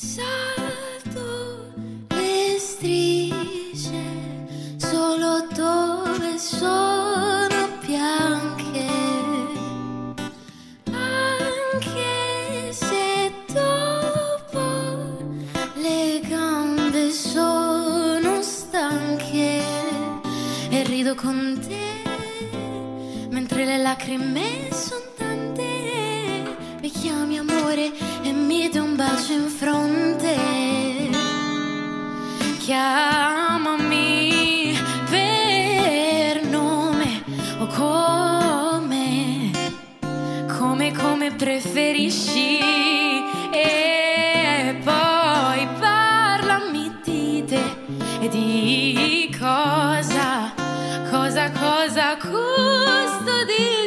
Salto le strisce solo dove sono bianche. Anche se dopo le gambe sono stanche e rido con te mentre le lacrime sono amore e mi dai un bacio in fronte. Chiamami per nome o come, come, come preferisci. E poi parlami di te e di cosa, cosa, cosa custodisci.